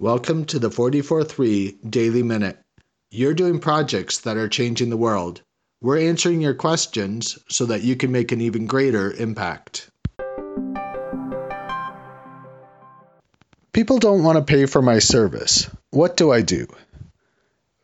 Welcome to the 44.3 Daily Minute. You're doing projects that are changing the world. We're answering your questions so that you can make an even greater impact. People don't want to pay for my service. What do I do?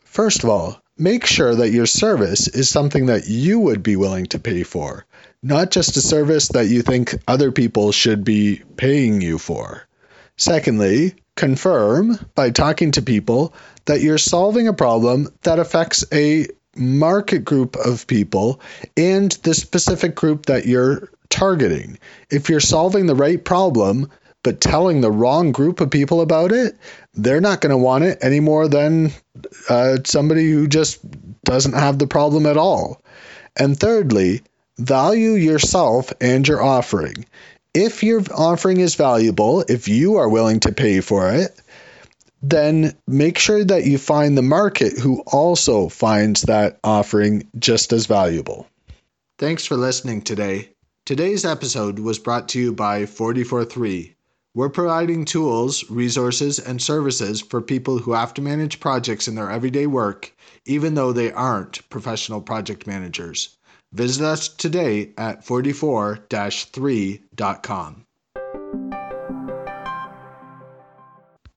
First of all, make sure that your service is something that you would be willing to pay for, not just a service that you think other people should be paying you for. Secondly, confirm by talking to people that you're solving a problem that affects a market group of people and the specific group that you're targeting. If you're solving the right problem, but telling the wrong group of people about it, they're not going to want it any more than uh, somebody who just doesn't have the problem at all. And thirdly, value yourself and your offering. If your offering is valuable, if you are willing to pay for it, then make sure that you find the market who also finds that offering just as valuable. Thanks for listening today. Today's episode was brought to you by 443. We're providing tools, resources, and services for people who have to manage projects in their everyday work, even though they aren't professional project managers. Visit us today at 44 3.com.